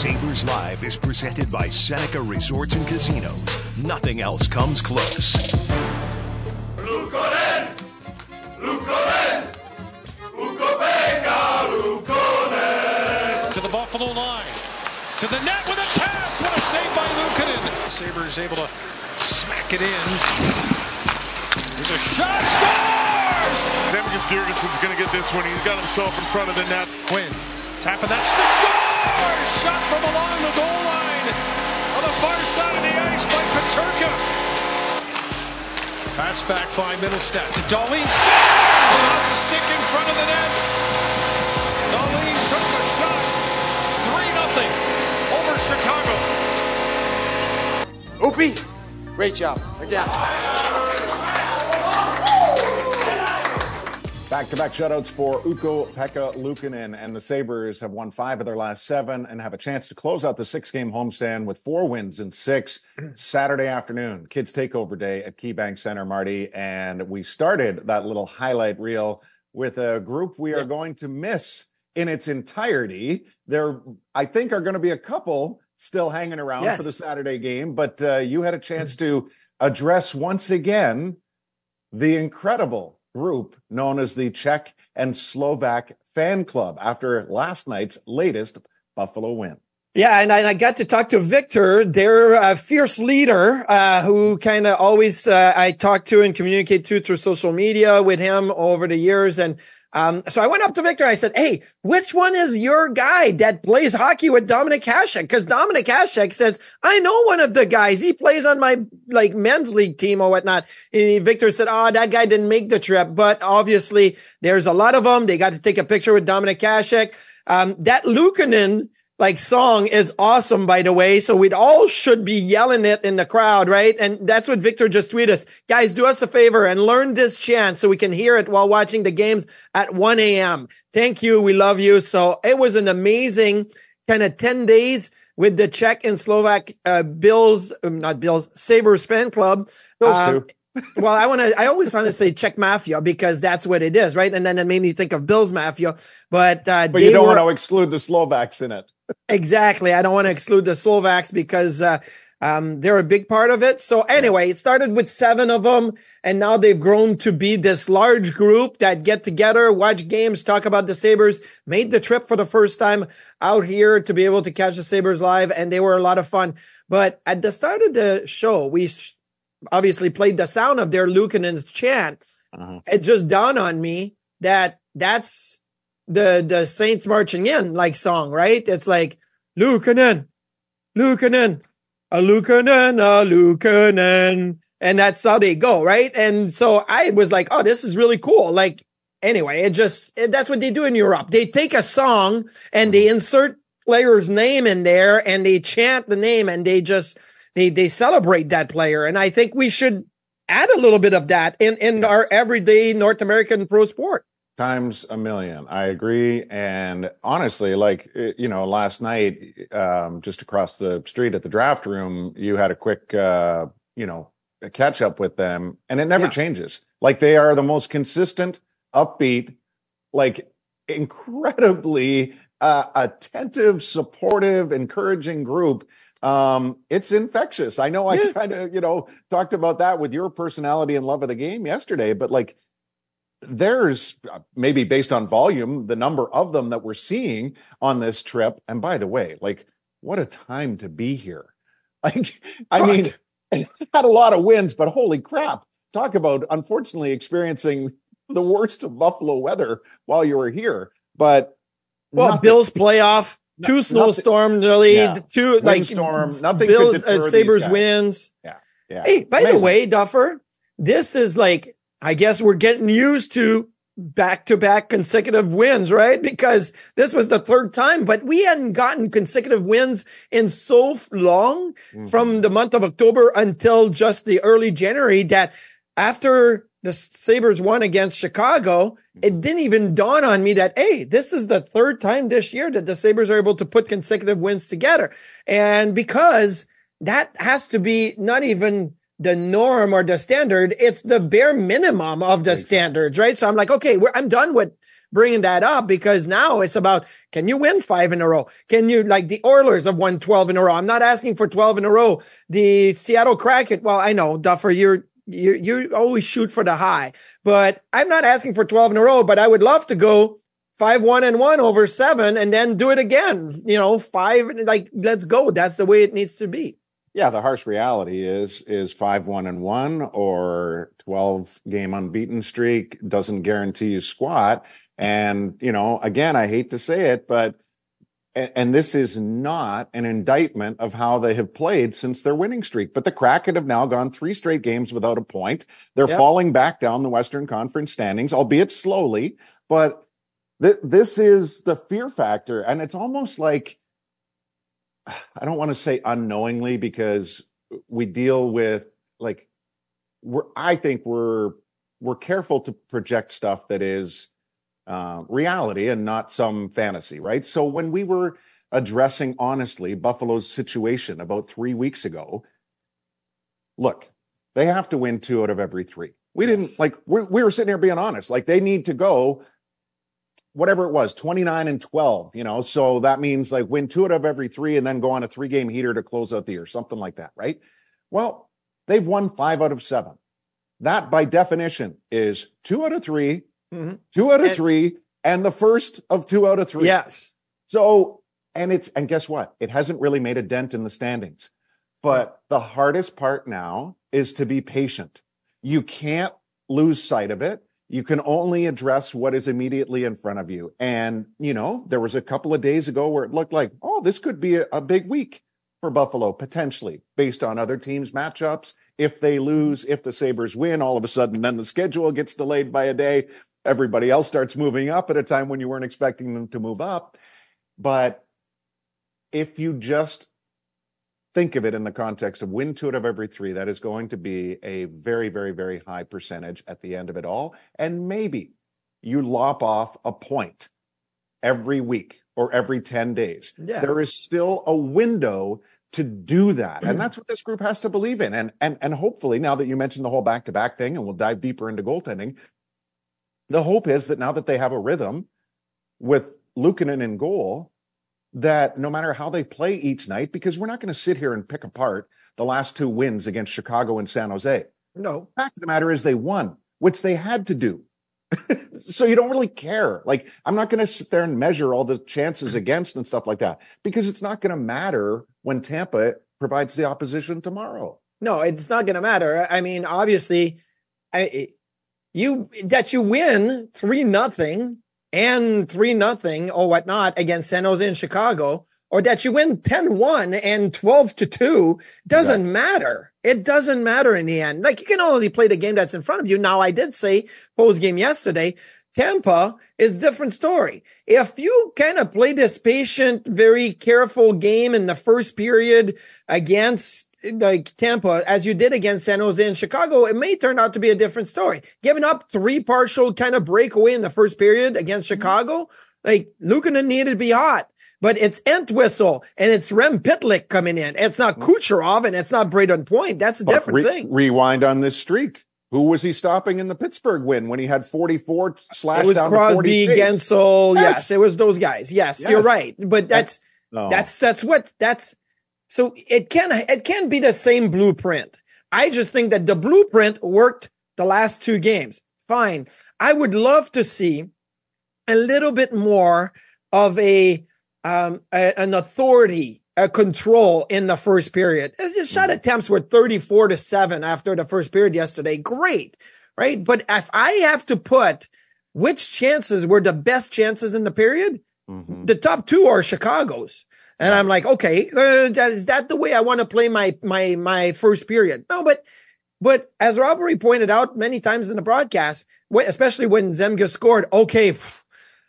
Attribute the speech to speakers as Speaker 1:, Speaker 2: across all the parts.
Speaker 1: Sabres Live is presented by Seneca Resorts and Casinos. Nothing else comes close.
Speaker 2: Luukkonen! Luukkonen! Ukko-Pekka Luukkonen!
Speaker 3: To the Buffalo line. To the net with a pass. What a save by Luukkonen. Sabres able to smack it in. There's a shot. Scores!
Speaker 4: Zemgus Girgensons's going to get this one. He's got himself in front of the net.
Speaker 3: Quinn tapping that stick. Scores! Shot from along the goal line. On the far side of the ice by Peterka. Pass back by Mittelstadt to Dahlin. Scores! Off the stick in front of the net. Dahlin took the shot. 3 0 over Chicago.
Speaker 5: Opie, great job. Again.
Speaker 6: Back-to-back shutouts for Ukko-Pekka Luukkonen, and the Sabres have won five of their last seven and have a chance to close out the six-game homestand with four wins in six Saturday afternoon. Kids Takeover Day at KeyBank Center, Marty, and we started that little highlight reel with a group we are going to miss in its entirety. There, I think, are going to be a couple still hanging around
Speaker 5: Yes.
Speaker 6: for the Saturday game, but uh, you had a chance to address once again the incredible group known as the Czech and Slovak fan club after last night's latest Buffalo win.
Speaker 7: Yeah, and I, got to talk to Victor, their uh, fierce leader, uh, who kind of always uh, I talk to and communicate to through social media with him over the years. And um, so I went up to Victor. I said, "Hey, which one is your guy that plays hockey with Dominik Hasek?" Because Dominik Hasek says, "I know one of the guys. He plays on my like men's league team or whatnot." And Victor said, "Oh, that guy didn't make the trip, but obviously there's a lot of them. They got to take a picture with Dominik Hasek. Um, that Luukkonen." Like song is awesome, by the way. So we'd all should be yelling it in the crowd, right? And that's what Victor just tweeted us. Guys, do us a favor and learn this chant so we can hear it while watching the games at 1 a.m. Thank you. We love you. So it was an amazing kind of 10 days with the Czech and Slovak, uh, Bills, um, not Bills, Sabres fan club.
Speaker 6: Bills
Speaker 7: Um,
Speaker 6: too.
Speaker 7: well, I want to, I always want to say Czech Mafia because that's what it is, right? And then it made me think of Bills Mafia, but, uh,
Speaker 6: But you don't
Speaker 7: were-
Speaker 6: want to exclude the Slovaks in it.
Speaker 7: Exactly. I don't want to exclude the Slovaks because uh, um, they're a big part of it. So anyway, it started with seven of them, and now they've grown to be this large group that get together, watch games, talk about the Sabres. Made the trip for the first time out here to be able to catch the Sabres live, and they were a lot of fun. But at the start of the show, we s- obviously played the sound of their Luukkonen's chant. It just dawned on me that that's the the Saints marching in like song, right? It's like Luukkonen, Luukkonen, a Luukkonen, a Luukkonen, and that's how they go, right? And so I was like, oh, this is really cool. Like anyway, it just it, that's what they do in Europe. They take a song and they mm-hmm. insert player's name in there and they chant the name and they just they they celebrate that player. And I think we should add a little bit of that in in our everyday North American pro sport.
Speaker 6: Times a million. I agree. And honestly, like, eh, you know, last night, um, just across the street at the draft room, you had a quick, uh, you know, catch up with them and it never changes. Like they are the most consistent, upbeat, like incredibly, uh, attentive, supportive, encouraging group. Um, it's infectious. I know I kind of, you know, talked about that with your personality and love of the game yesterday, but like, there's uh, maybe based on volume, the number of them that we're seeing on this trip. And by the way, like, what a time to be here. Like, I mean, had a lot of wins, but holy crap. Talk about unfortunately experiencing the worst of Buffalo weather while you were here. But
Speaker 7: well, nothing, Bills playoff, two snowstorms lead, yeah. two like
Speaker 6: storm, nothing.
Speaker 7: Bills, uh, Sabres wins.
Speaker 6: Yeah. Yeah.
Speaker 7: Hey, by Amazing. the way, Duffer, this is like, I guess we're getting used to back to back consecutive wins, right? Because this was the third time, but we hadn't gotten consecutive wins in so long mm-hmm. from the month of October until just the early January that after the Sabres won against Chicago, it mm-hmm. didn't even dawn on me that, hey, this is the third time this year that the Sabres are able to put consecutive wins together. And because that has to be not even the norm or the standard. It's the bare minimum of the standards, right? So I'm like, okay, I'm done with bringing that up because now it's about, can you win five in a row? Can you, like the Oilers have won 12 in a row. I'm not asking for 12 in a row. The Seattle Kraken, well, I know, Duffer, you're, you, you always shoot for the high, but I'm not asking for 12 in a row, but I would love to go five, one and one over seven and then do it again. You know, five, like, let's go. That's the way it needs to be.
Speaker 6: Yeah, the harsh reality is is five one and one or twelve game unbeaten streak doesn't guarantee you squat. And you know, again, I hate to say it, but and this is not an indictment of how they have played since their winning streak. But the Kraken have now gone three straight games without a point. They're yep. falling back down the Western Conference standings, albeit slowly. But th- this is the fear factor, and it's almost like I don't want to say unknowingly because we deal with like we're I think we're we're careful to project stuff that is uh, reality and not some fantasy, right? So when we were addressing honestly Buffalo's situation about three weeks ago, look, they have to win two out of every three. We yes. didn't like we, we were sitting here being honest, like they need to go whatever it was, 29 and 12, you know. So that means like win two out of every three and then go on a three game heater to close out the year, something like that, right? Well, they've won five out of seven. That by definition is two out of 3 mm-hmm. two out of and, three, and the first of two out of three.
Speaker 7: Yes.
Speaker 6: So, and it's, and guess what? It hasn't really made a dent in the standings. But the hardest part now is to be patient. You can't lose sight of it you can only address what is immediately in front of you. And, you know, there was a couple of days ago where it looked like, oh, this could be a, a big week for Buffalo, potentially based on other teams' matchups. If they lose, if the Sabres win, all of a sudden, then the schedule gets delayed by a day. Everybody else starts moving up at a time when you weren't expecting them to move up. But if you just think of it in the context of win two out of every three. That is going to be a very, very, very high percentage at the end of it all. And maybe you lop off a point every week or every 10 days. Yeah. There is still a window to do that. And that's what this group has to believe in. And and and hopefully now that you mentioned the whole back-to-back thing and we'll dive deeper into goaltending, the hope is that now that they have a rhythm with Luukkonen in goal, that no matter how they play each night, because we're not going to sit here and pick apart the last two wins against Chicago and San Jose.
Speaker 7: No.
Speaker 6: fact of the matter is they won, which they had to do. so you don't really care. Like, I'm not going to sit there and measure all the chances against and stuff like that because it's not going to matter when Tampa provides the opposition tomorrow.
Speaker 7: No, it's not going to matter. I mean, obviously, I, you that you win three nothing and three nothing or whatnot against San Jose and Chicago, or that you win 10-1 and 12 to 2 doesn't exactly. matter. It doesn't matter in the end. Like you can only play the game that's in front of you. Now I did say post game yesterday, Tampa is different story. If you kind of play this patient, very careful game in the first period against like Tampa, as you did against San Jose and Chicago, it may turn out to be a different story. Giving up three partial kind of breakaway in the first period against mm-hmm. Chicago, like Luukkonen needed to be hot. But it's Entwistle and it's Rem Pitlick coming in. It's not mm-hmm. Kucherov and it's not Brayden Point. That's a but different re- thing.
Speaker 6: Rewind on this streak. Who was he stopping in the Pittsburgh win when he had 44 slash
Speaker 7: It was
Speaker 6: down
Speaker 7: Crosby, Guentzel. Yes. yes. it was those guys. Yes, yes. you're right. But that's, no. that's, that's what, that's, so it can, it can be the same blueprint. I just think that the blueprint worked the last two games. fine. I would love to see a little bit more of a, um, a an authority, a control in the first period. The shot mm-hmm. attempts were 34 to 7 after the first period yesterday. Great, right? But if I have to put which chances were the best chances in the period, mm-hmm. the top two are Chicago's. And I'm like, okay, uh, that, is that the way I want to play my, my, my first period? No, but, but as Rob Ray pointed out many times in the broadcast, especially when Zemgus scored, okay,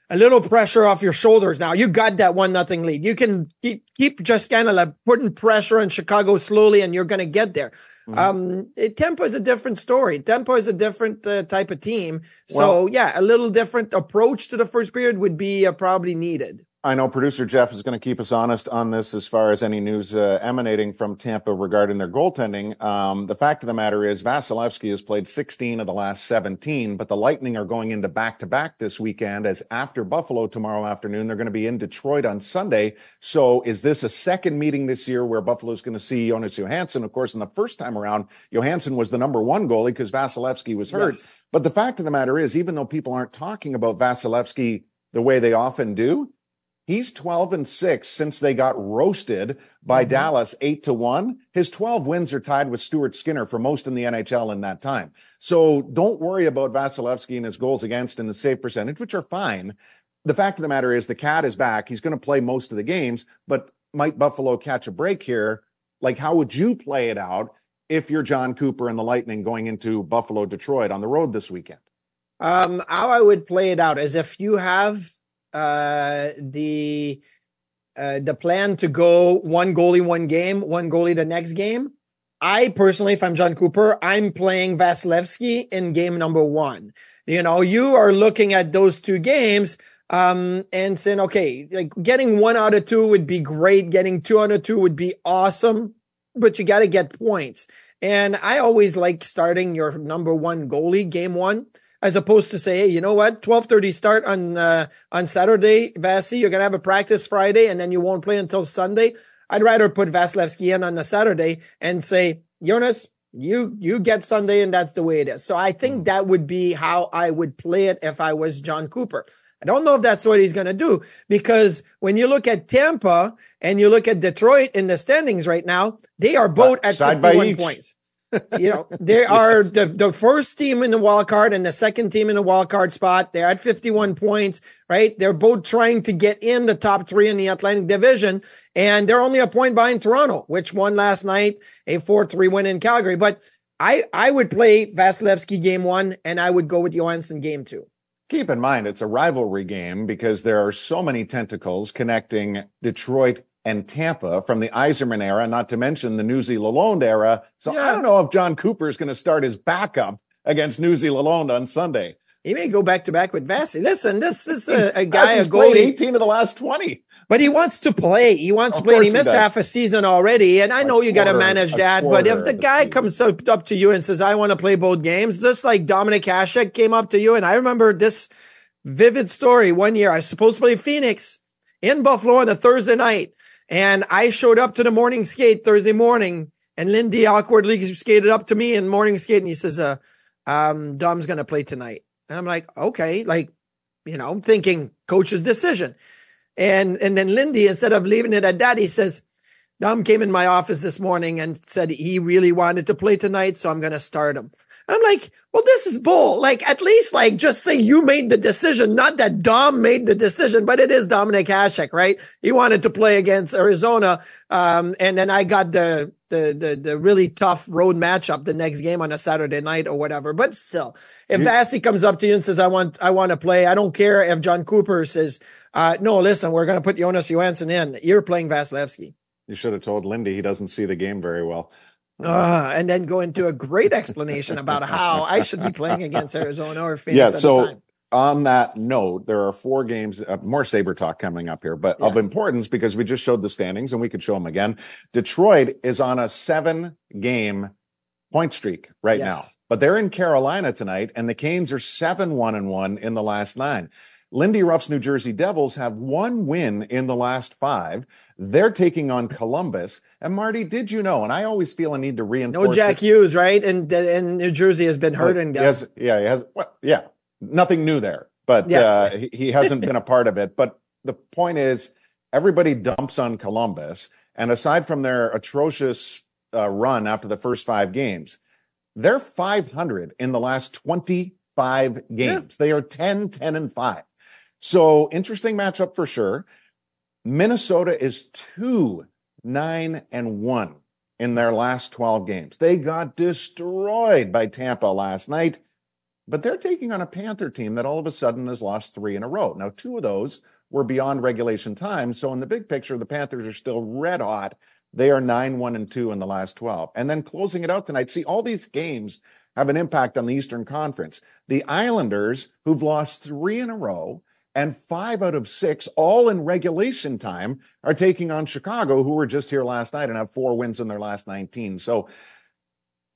Speaker 7: a little pressure off your shoulders now. You got that one nothing lead. You can keep, keep just kind of like putting pressure on Chicago slowly and you're going to get there. Mm-hmm. Um, it, Tampa is a different story. Tempo is a different uh, type of team. So well, yeah, a little different approach to the first period would be uh, probably needed.
Speaker 6: I know producer Jeff is going to keep us honest on this as far as any news uh, emanating from Tampa regarding their goaltending. Um, the fact of the matter is, Vasilevskiy has played 16 of the last 17, but the Lightning are going into back to back this weekend as after Buffalo tomorrow afternoon. They're going to be in Detroit on Sunday. So is this a second meeting this year where Buffalo is going to see Jonas Johansson? Of course, in the first time around, Johansson was the number one goalie because Vasilevskiy was hurt. Yes. But the fact of the matter is, even though people aren't talking about Vasilevskiy the way they often do, He's 12 and 6 since they got roasted by mm-hmm. Dallas 8 to 1. His 12 wins are tied with Stuart Skinner for most in the NHL in that time. So don't worry about Vasilevskiy and his goals against and the save percentage, which are fine. The fact of the matter is the cat is back. He's going to play most of the games, but might Buffalo catch a break here? Like, how would you play it out if you're John Cooper and the Lightning going into Buffalo, Detroit on the road this weekend?
Speaker 7: Um, how I would play it out is if you have uh, the uh, the plan to go one goalie one game, one goalie the next game. I personally, if I'm John Cooper, I'm playing Vasilevskiy in game number one. You know, you are looking at those two games um, and saying, okay, like getting one out of two would be great. Getting two out of two would be awesome, but you got to get points. And I always like starting your number one goalie game one as opposed to say, hey, you know what, twelve thirty start on uh, on Saturday, Vasi. You're gonna have a practice Friday, and then you won't play until Sunday. I'd rather put Vasilevskiy in on the Saturday and say, Jonas, you you get Sunday, and that's the way it is. So I think mm. that would be how I would play it if I was John Cooper. I don't know if that's what he's going to do because when you look at Tampa and you look at Detroit in the standings right now, they are both at Side 51 points you know, they are the, the first team in the wild card and the second team in the wild card spot. They're at 51 points, right? They're both trying to get in the top three in the Atlantic division and they're only a point behind Toronto, which won last night, a 4-3 win in Calgary. But I, I would play Vasilevskiy game one and I would go with Johansson game two.
Speaker 6: Keep in mind, it's a rivalry game because there are so many tentacles connecting Detroit and Tampa from the Yzerman era, not to mention the Newsy Lalonde era. So yeah. I don't know if John Cooper is going to start his backup against Newsy Lalonde on Sunday.
Speaker 7: He may go back to back with Vasi. Listen, this is a, a guy, who's goalie.
Speaker 6: 18 of the last 20.
Speaker 7: But he wants to play. He wants of to play. He missed half a season already. And I know you got to manage that. But if the guy comes up, up to you and says, I want to play both games, just like Dominik Hasek came up to you. And I remember this vivid story one year. I was supposed to play Phoenix in Buffalo on a Thursday night. And I showed up to the morning skate Thursday morning and Lindy awkwardly skated up to me in morning skate and he says, uh, um, Dom's going to play tonight. And I'm like, okay, like, you know, I'm thinking coach's decision. And, and then Lindy, instead of leaving it at that, he says, Dom came in my office this morning and said he really wanted to play tonight. So I'm going to start him. I'm like, well, this is bull. Like, at least, like, just say you made the decision, not that Dom made the decision, but it is Dominik Hasek, right? He wanted to play against Arizona. Um, and then I got the, the, the, the really tough road matchup the next game on a Saturday night or whatever. But still, if Vasi comes up to you and says, I want, I want to play, I don't care if John Cooper says, uh, no, listen, we're going to put Jonas Johansson in. You're playing Vasilevskiy.
Speaker 6: You should have told Lindy he doesn't see the game very well.
Speaker 7: Uh, and then go into a great explanation about how I should be playing against Arizona or Phoenix. Yeah, so
Speaker 6: on that note, there are four games, uh, more Sabre talk coming up here, but yes. of importance because we just showed the standings and we could show them again. Detroit is on a seven game point streak right yes. now, but they're in Carolina tonight and the Canes are seven, one and one in the last nine. Lindy Ruff's New Jersey Devils have one win in the last five. They're taking on Columbus. And Marty, did you know? And I always feel a need to reinforce.
Speaker 7: No Jack it. Hughes, right? And and New Jersey has been hurting.
Speaker 6: Has, yeah, he has. Well, yeah, nothing new there, but yes. uh, he, he hasn't been a part of it. But the point is, everybody dumps on Columbus, and aside from their atrocious uh, run after the first five games, they're 500 in the last 25 games. Yeah. They are 10, 10, and 5. So interesting matchup for sure. Minnesota is two, nine, and one in their last 12 games. They got destroyed by Tampa last night, but they're taking on a Panther team that all of a sudden has lost three in a row. Now, two of those were beyond regulation time. So in the big picture, the Panthers are still red hot. They are nine, one, and two in the last 12. And then closing it out tonight. See, all these games have an impact on the Eastern Conference. The Islanders, who've lost three in a row, and five out of six, all in regulation time, are taking on Chicago, who were just here last night and have four wins in their last 19. So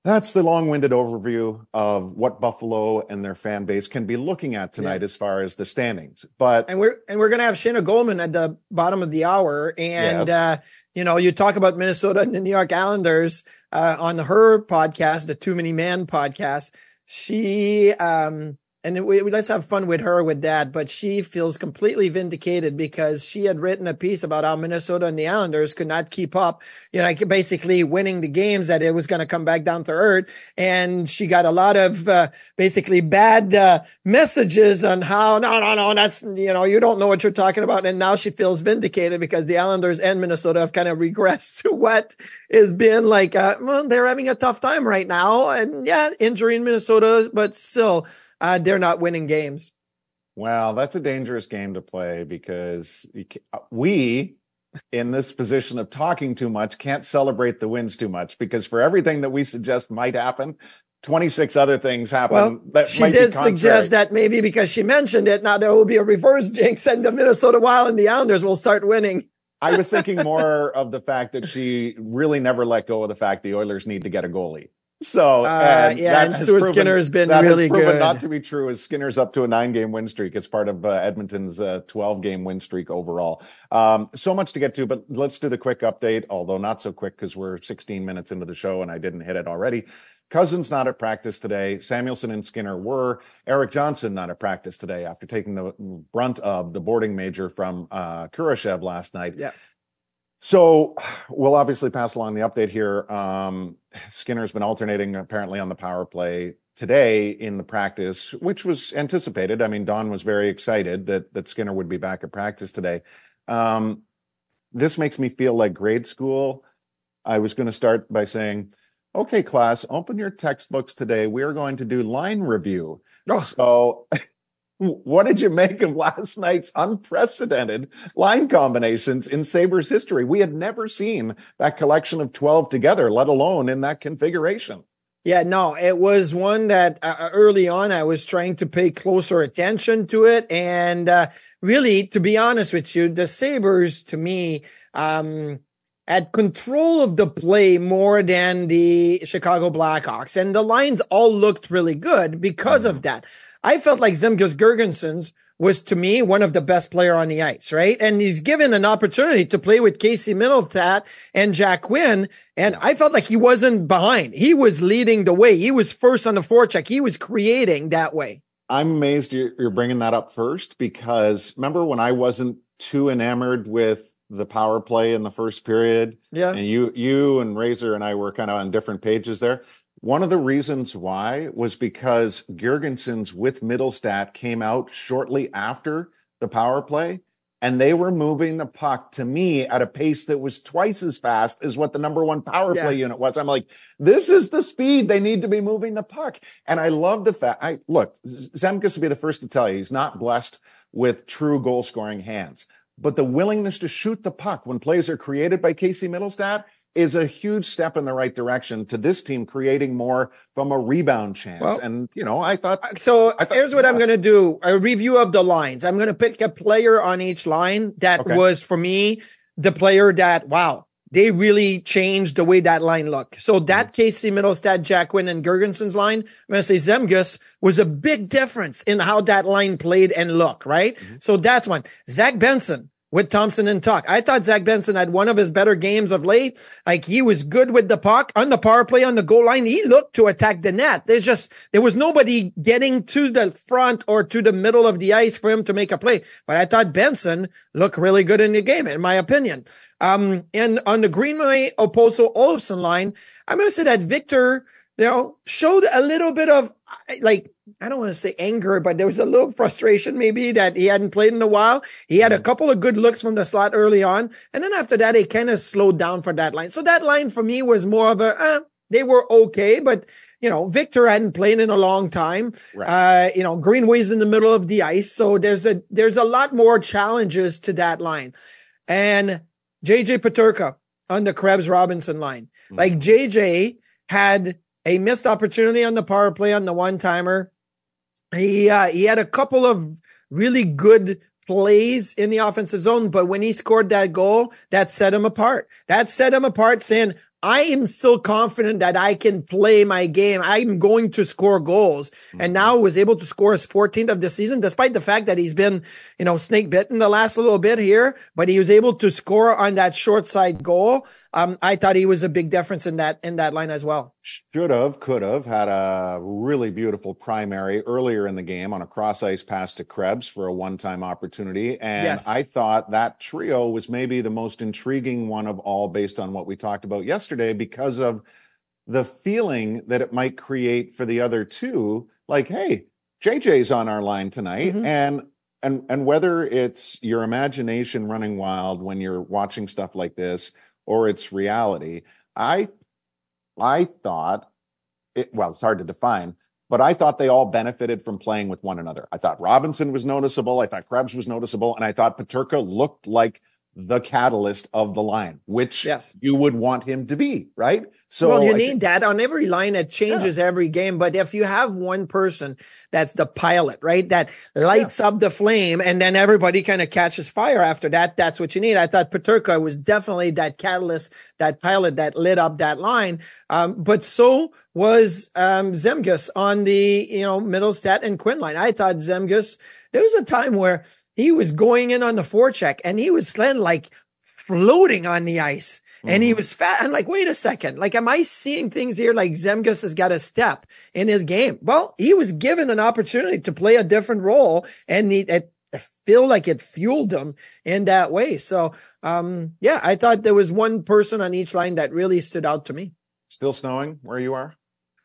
Speaker 6: that's the long-winded overview of what Buffalo and their fan base can be looking at tonight yeah. as far as the standings. But
Speaker 7: and we're and we're gonna have Shayna Goldman at the bottom of the hour, and yes. uh, you know, you talk about Minnesota and the New York Islanders uh, on her podcast, the Too Many Man podcast. She um and we, we, let's have fun with her with that. But she feels completely vindicated because she had written a piece about how Minnesota and the Islanders could not keep up, you know, basically winning the games that it was going to come back down to earth. And she got a lot of uh, basically bad uh, messages on how, no, no, no, that's, you know, you don't know what you're talking about. And now she feels vindicated because the Islanders and Minnesota have kind of regressed to what has been like, uh, well, they're having a tough time right now. And yeah, injury in Minnesota, but still, uh, they're not winning games.
Speaker 6: Well, that's a dangerous game to play because uh, we, in this position of talking too much, can't celebrate the wins too much because for everything that we suggest might happen, 26 other things happen. Well, that
Speaker 7: she did suggest that maybe because she mentioned it, now there will be a reverse jinx and the Minnesota Wild and the Islanders will start winning.
Speaker 6: I was thinking more of the fact that she really never let go of the fact the Oilers need to get a goalie. So
Speaker 7: uh, yeah, and Stuart proven, Skinner has been really good.
Speaker 6: Not to be true, as Skinner's up to a nine-game win streak as part of uh, Edmonton's uh, twelve-game win streak overall. Um, so much to get to, but let's do the quick update. Although not so quick because we're 16 minutes into the show and I didn't hit it already. Cozens not at practice today. Samuelsson and Skinner were. Erik Johnson not at practice today after taking the brunt of the boarding major from uh, Kurashev last night.
Speaker 7: Yeah.
Speaker 6: So we'll obviously pass along the update here. Um, Skinner's been alternating apparently on the power play today in the practice, which was anticipated. I mean, Don was very excited that that Skinner would be back at practice today. Um, this makes me feel like grade school. I was going to start by saying, "Okay, class, open your textbooks today. We are going to do line review." Oh. So what did you make of last night's unprecedented line combinations in Sabres history? We had never seen that collection of 12 together, let alone in that configuration.
Speaker 7: Yeah, no, it was one that uh, uh, early on I was trying to pay closer attention to it. And uh, really, to be honest with you, the Sabres to me, um, had control of the play more than the Chicago Blackhawks. And the lines all looked really good because mm-hmm. of that. I felt like Zemgus Girgensons was to me one of the best player on the ice, right? And he's given an opportunity to play with Casey Mittelstadt and Jack Quinn. And I felt like he wasn't behind. He was leading the way. He was first on the forecheck. He was creating that way.
Speaker 6: I'm amazed you're bringing that up first because remember when I wasn't too enamored with the power play in the first period?
Speaker 7: Yeah.
Speaker 6: And you, you and Razor and I were kind of on different pages there. One of the reasons why was because Girgensons with Mittelstadt came out shortly after the power play, and they were moving the puck to me at a pace that was twice as fast as what the number one power yeah. play unit was. I'm like, this is the speed they need to be moving the puck. And I love the fact I look, Zemgus will be the first to tell you he's not blessed with true goal scoring hands, but the willingness to shoot the puck when plays are created by Casey Mittelstadt is a huge step in the right direction to this team creating more from a rebound chance. Well, and, you know, I thought.
Speaker 7: Uh, so I thought, here's what yeah. I'm going to do a review of the lines. I'm going to pick a player on each line that okay. was for me the player that, wow, they really changed the way that line looked. So that Casey Mittelstadt, Jack Quinn, and Girgensons's line, I'm going to say Zemgus was a big difference in how that line played and looked, right? Mm-hmm. So that's one. Zach Benson, with Thompson and Tuck. I thought Zach Benson had one of his better games of late. Like he was good with the puck on the power play on the goal line. He looked to attack the net. There's just, there was nobody getting to the front or to the middle of the ice for him to make a play. But I thought Benson looked really good in the game, in my opinion. Um, and on the Greenway Okposo Olofsson line, I'm going to say that Victor, you know, showed a little bit of like, I don't want to say anger, but there was a little frustration maybe that he hadn't played in a while. He had a couple of good looks from the slot early on. And then after that, he kind of slowed down for that line. So that line for me was more of a, eh, they were okay, but you know, Victor hadn't played in a long time. Right. Uh, you know, Greenway's in the middle of the ice. So there's a, there's a lot more challenges to that line. And JJ Peterka on the Krebs Robinson line. Mm-hmm. Like JJ had a missed opportunity on the power play on the one timer. He uh, he had a couple of really good plays in the offensive zone, but when he scored that goal, that set him apart. That set him apart saying, I am so confident that I can play my game. I'm going to score goals. Mm-hmm. And now he was able to score his 14th of the season, despite the fact that he's been, you know, snake bitten the last little bit here, but he was able to score on that short side goal um, I thought he was a big difference in that in that line as well.
Speaker 6: Should have, could have had a really beautiful primary earlier in the game on a cross ice pass to Krebs for a one time opportunity, and yes. I thought that trio was maybe the most intriguing one of all, based on what we talked about yesterday, because of the feeling that it might create for the other two. Like, hey, JJ's on our line tonight, mm-hmm. and and and whether it's your imagination running wild when you're watching stuff like this or its reality. I I thought it well, it's hard to define, but I thought they all benefited from playing with one another. I thought Robinson was noticeable, I thought Krebs was noticeable, and I thought Peterka looked like the catalyst of the line, which yes. you would want him to be, right?
Speaker 7: So well, you I need th- that on every line. It changes yeah. every game. But if you have one person that's the pilot, right, that lights yeah. up the flame, and then everybody kind of catches fire after that, that's what you need. I thought Peterka was definitely that catalyst, that pilot that lit up that line. Um, but so was um, Zemgus on the you know Mittelstadt and Quinn line. I thought Zemgus. There was a time where he was going in on the forecheck and he was then like floating on the ice. And he mm-hmm. was fat. I'm like, wait a second. Like, am I seeing things here? Like Zemgus has got a step in his game. Well, he was given an opportunity to play a different role and he, it, I feel like it fueled him in that way. So, um, yeah, I thought there was one person on each line that really stood out to me.
Speaker 6: Still snowing where you are?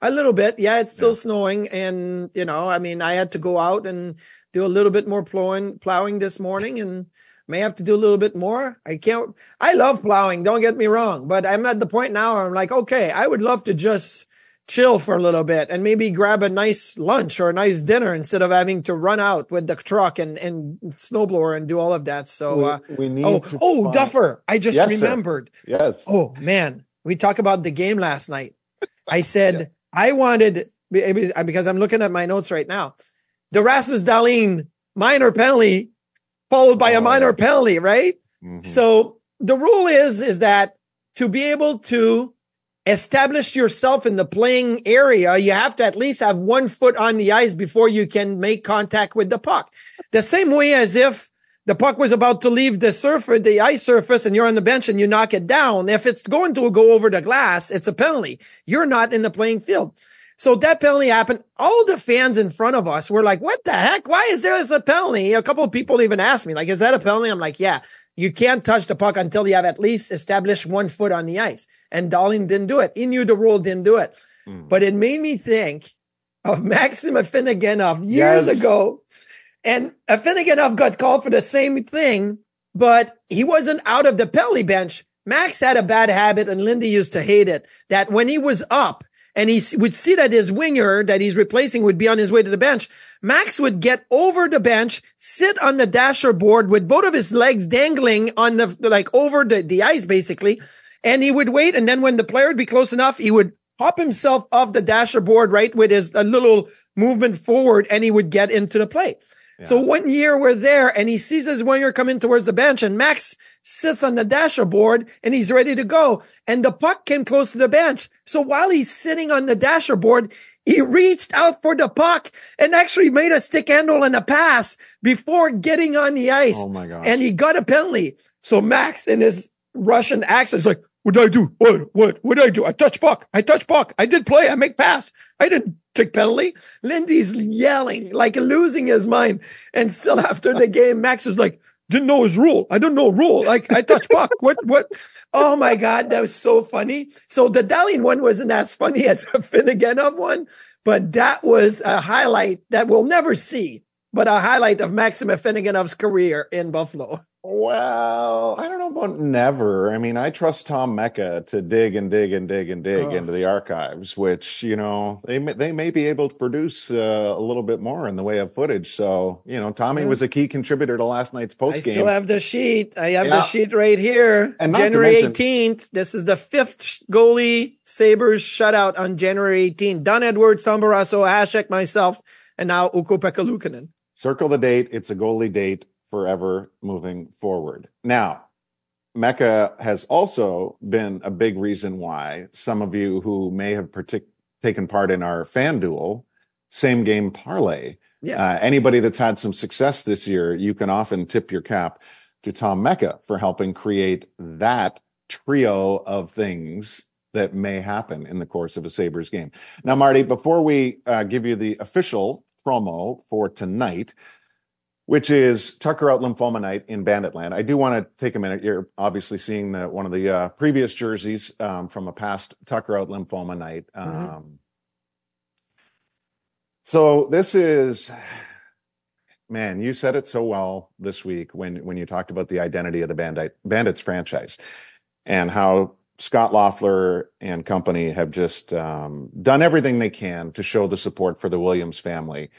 Speaker 7: A little bit. Yeah, it's still yeah. snowing. And, you know, I mean, I had to go out and do a little bit more plowing, plowing this morning and may have to do a little bit more. I can't, I love plowing. Don't get me wrong, but I'm at the point now where I'm like, okay, I would love to just chill for a little bit and maybe grab a nice lunch or a nice dinner instead of having to run out with the truck and, and snowblower and do all of that. So, we, uh, we need oh, oh, find... Duffer. I just yes, remembered.
Speaker 6: Sir. Yes.
Speaker 7: Oh man. We talked about the game last night. I said, yeah. I wanted, because I'm looking at my notes right now the Rasmus Dahlin minor penalty followed by oh, a minor penalty, right? Mm-hmm. So the rule is, is that to be able to establish yourself in the playing area, you have to at least have one foot on the ice before you can make contact with the puck. The same way as if the puck was about to leave the surface, the ice surface, and you're on the bench and you knock it down. If it's going to go over the glass, it's a penalty. You're not in the playing field. So that penalty happened. All the fans in front of us were like, what the heck? Why is there a penalty? A couple of people even asked me, like, is that a penalty? I'm like, yeah, you can't touch the puck until you have at least established one foot on the ice. And Dahlin didn't do it. He knew the rule didn't do it. Mm. But it made me think of Maxim Afinogenov years yes. ago. And Afinogenov got called for the same thing, but he wasn't out of the penalty bench. Max had a bad habit and Lindy used to hate it that when he was up, and he would see that his winger that he's replacing would be on his way to the bench. Max would get over the bench, sit on the dasher board with both of his legs dangling on the, like over the, the ice basically. And he would wait. And then when the player would be close enough, he would hop himself off the dasher board, right? With his a little movement forward and he would get into the play. Yeah. So one year we're there and he sees his winger coming towards the bench and Max sits on the dashboard and he's ready to go. And the puck came close to the bench. So while he's sitting on the dashboard, he reached out for the puck and actually made a stick handle and a pass before getting on the ice.
Speaker 6: Oh my god!
Speaker 7: And he got a penalty. So Max in his Russian accent is like, what did I do? What, what, what did I do? I touch puck. I touch puck. I did play. I make pass. I didn't take penalty. Lindy's yelling, like losing his mind. And still after the game, Max is like, didn't know his rule. I don't know rule. Like I touch puck. What, what? Oh my God. That was so funny. So the Dahlin one wasn't as funny as the Afinogenov one, but that was a highlight that we'll never see, but a highlight of Maxim Afinogenov's career in Buffalo.
Speaker 6: Well, I don't know about never. I mean, I trust Tom Mecca to dig and dig and dig and dig oh. into the archives, which you know they may, they may be able to produce uh, a little bit more in the way of footage. So you know, Tommy yeah. was a key contributor to last night's post game.
Speaker 7: I still have the sheet. I have yeah. the sheet right here. And January eighteenth. This is the fifth goalie Sabres shutout on January eighteenth. Don Edwards, Tom Barrasso, Hasek, myself, and now Ukko-Pekka Luukkonen.
Speaker 6: Circle the date. It's a goalie date forever moving forward. Now, Mecca has also been a big reason why some of you who may have partic- taken part in our FanDuel same game parlay. Yes. Uh, anybody that's had some success this year, you can often tip your cap to Tom Mecca for helping create that trio of things that may happen in the course of a Sabres game. Now, Marty, before we uh, give you the official promo for tonight, which is Tucker Out Lymphoma Night in Banditland. I do want to take a minute. You're obviously seeing the, one of the uh, previous jerseys um, from a past Tucker Out Lymphoma Night. Mm-hmm. Um, mm-hmm. So this is, man, you said it so well this week when when you talked about the identity of the Bandit Bandits franchise and how Scott Loeffler and company have just um, done everything they can to show the support for the Williams family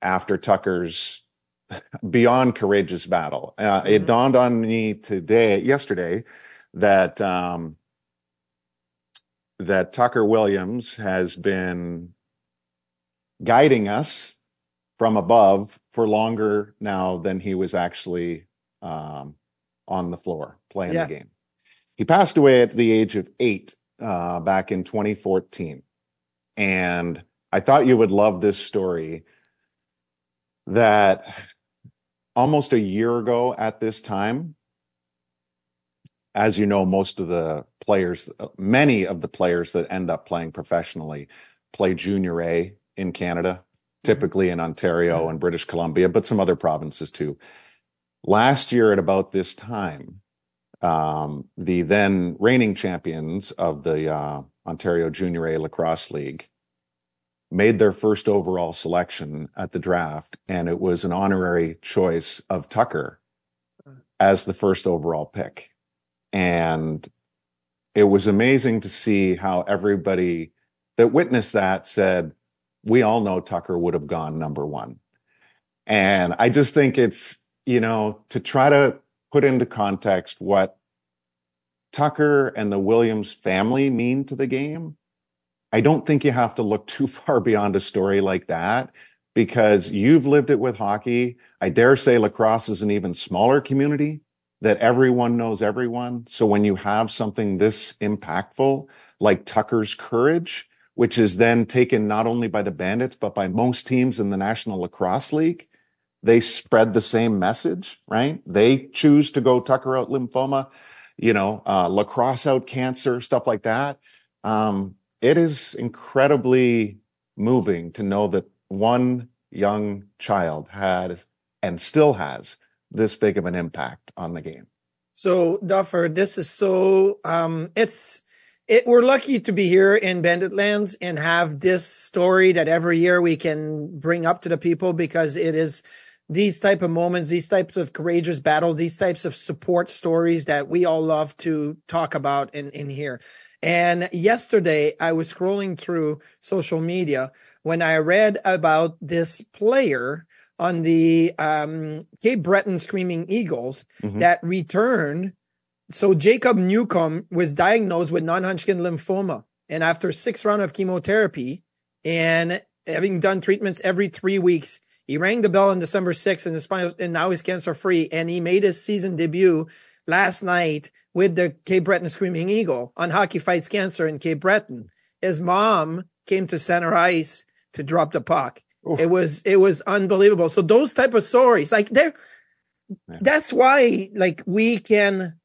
Speaker 6: after Tucker's beyond courageous battle. Uh, mm-hmm. It dawned on me today, yesterday, that um, that Tucker Williams has been guiding us from above for longer now than he was actually um, on the floor playing yeah. the game. He passed away at the age of eight uh, back in 2014, and I thought you would love this story. That almost a year ago at this time, as you know, most of the players, many of the players that end up playing professionally play junior A in Canada, mm-hmm. typically in Ontario and British Columbia, but some other provinces too. Last year at about this time, um, the then reigning champions of the uh, Ontario Junior A Lacrosse League made their first overall selection at the draft, and it was an honorary choice of Tucker hmm. as the first overall pick. And it was amazing to see how everybody that witnessed that said, we all know Tucker would have gone number one. And I just think it's, you know, to try to put into context what Tucker and the Williams family mean to the game I don't think you have to look too far beyond a story like that because you've lived it with hockey. I dare say lacrosse is an even smaller community that everyone knows everyone. So when you have something this impactful like Tucker's courage, which is then taken not only by the Bandits, but by most teams in the National Lacrosse League, they spread the same message, right? They choose to go Tucker out lymphoma, you know, uh, lacrosse out cancer, stuff like that. Um, it is incredibly moving to know that one young child had and still has this big of an impact on the game.
Speaker 7: So Duffer, this is so um it's it we're lucky to be here in Bandit Lands and have this story that every year we can bring up to the people because it is these type of moments, these types of courageous battles, these types of support stories that we all love to talk about in, in here. And yesterday I was scrolling through social media when I read about this player on the um, Cape Breton Screaming Eagles mm-hmm. that returned. So Jacob Newcomb was diagnosed with non-Hodgkin lymphoma, and after six rounds of chemotherapy and having done treatments every three weeks, he rang the bell on December 6th and, and now he's cancer free. And he made his season debut last night with the Cape Breton Screaming Eagle on Hockey Fights Cancer in Cape Breton. His mom came to center ice to drop the puck. Oof. It was it was unbelievable. So those type of stories, like they're yeah. that's why like we can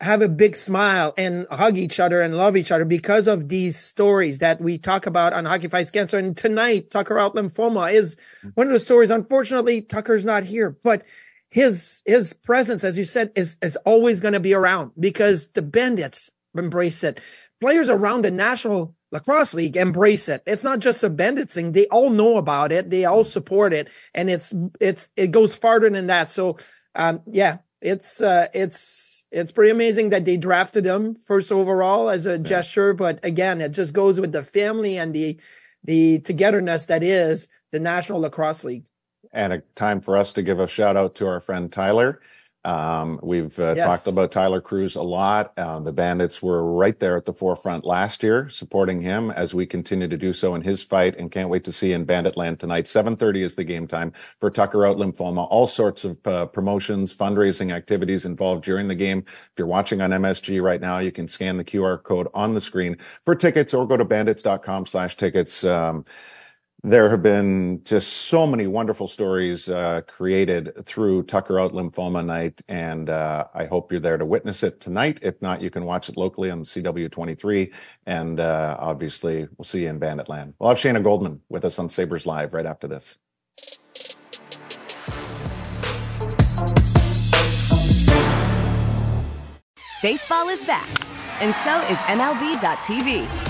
Speaker 7: have a big smile and hug each other and love each other because of these stories that we talk about on Hockey Fights Cancer. And tonight, Tucker out lymphoma is mm. one of the stories. Unfortunately, Tucker's not here, but his his presence, as you said, is is always going to be around because the bandits embrace it. Players around the National Lacrosse League embrace it. It's not just a bandit thing; they all know about it, they all support it, and it's it's it goes farther than that. So, um, yeah, it's uh, it's it's pretty amazing that they drafted him first overall as a yeah. gesture. But again, it just goes with the family and the the togetherness that is the National Lacrosse League
Speaker 6: and a time for us to give a shout out to our friend Tyler. Um, we've uh, yes. talked about Tyler Cruz a lot. Uh, the Bandits were right there at the forefront last year, supporting him as we continue to do so in his fight, and can't wait to see in Banditland tonight. 7:30 is the game time for Tucker Out Lymphoma. All sorts of uh, promotions, fundraising activities involved during the game. If you're watching on MSG right now, you can scan the QR code on the screen for tickets, or go to bandits.com/tickets. Um, there have been just so many wonderful stories uh, created through Tucker Out Lymphoma Night, and uh, I hope you're there to witness it tonight. If not, you can watch it locally on CW23, and uh, obviously we'll see you in Banditland. We'll have Shayna Goldman with us on Sabres Live right after this.
Speaker 8: Baseball is back, and so is MLB.tv.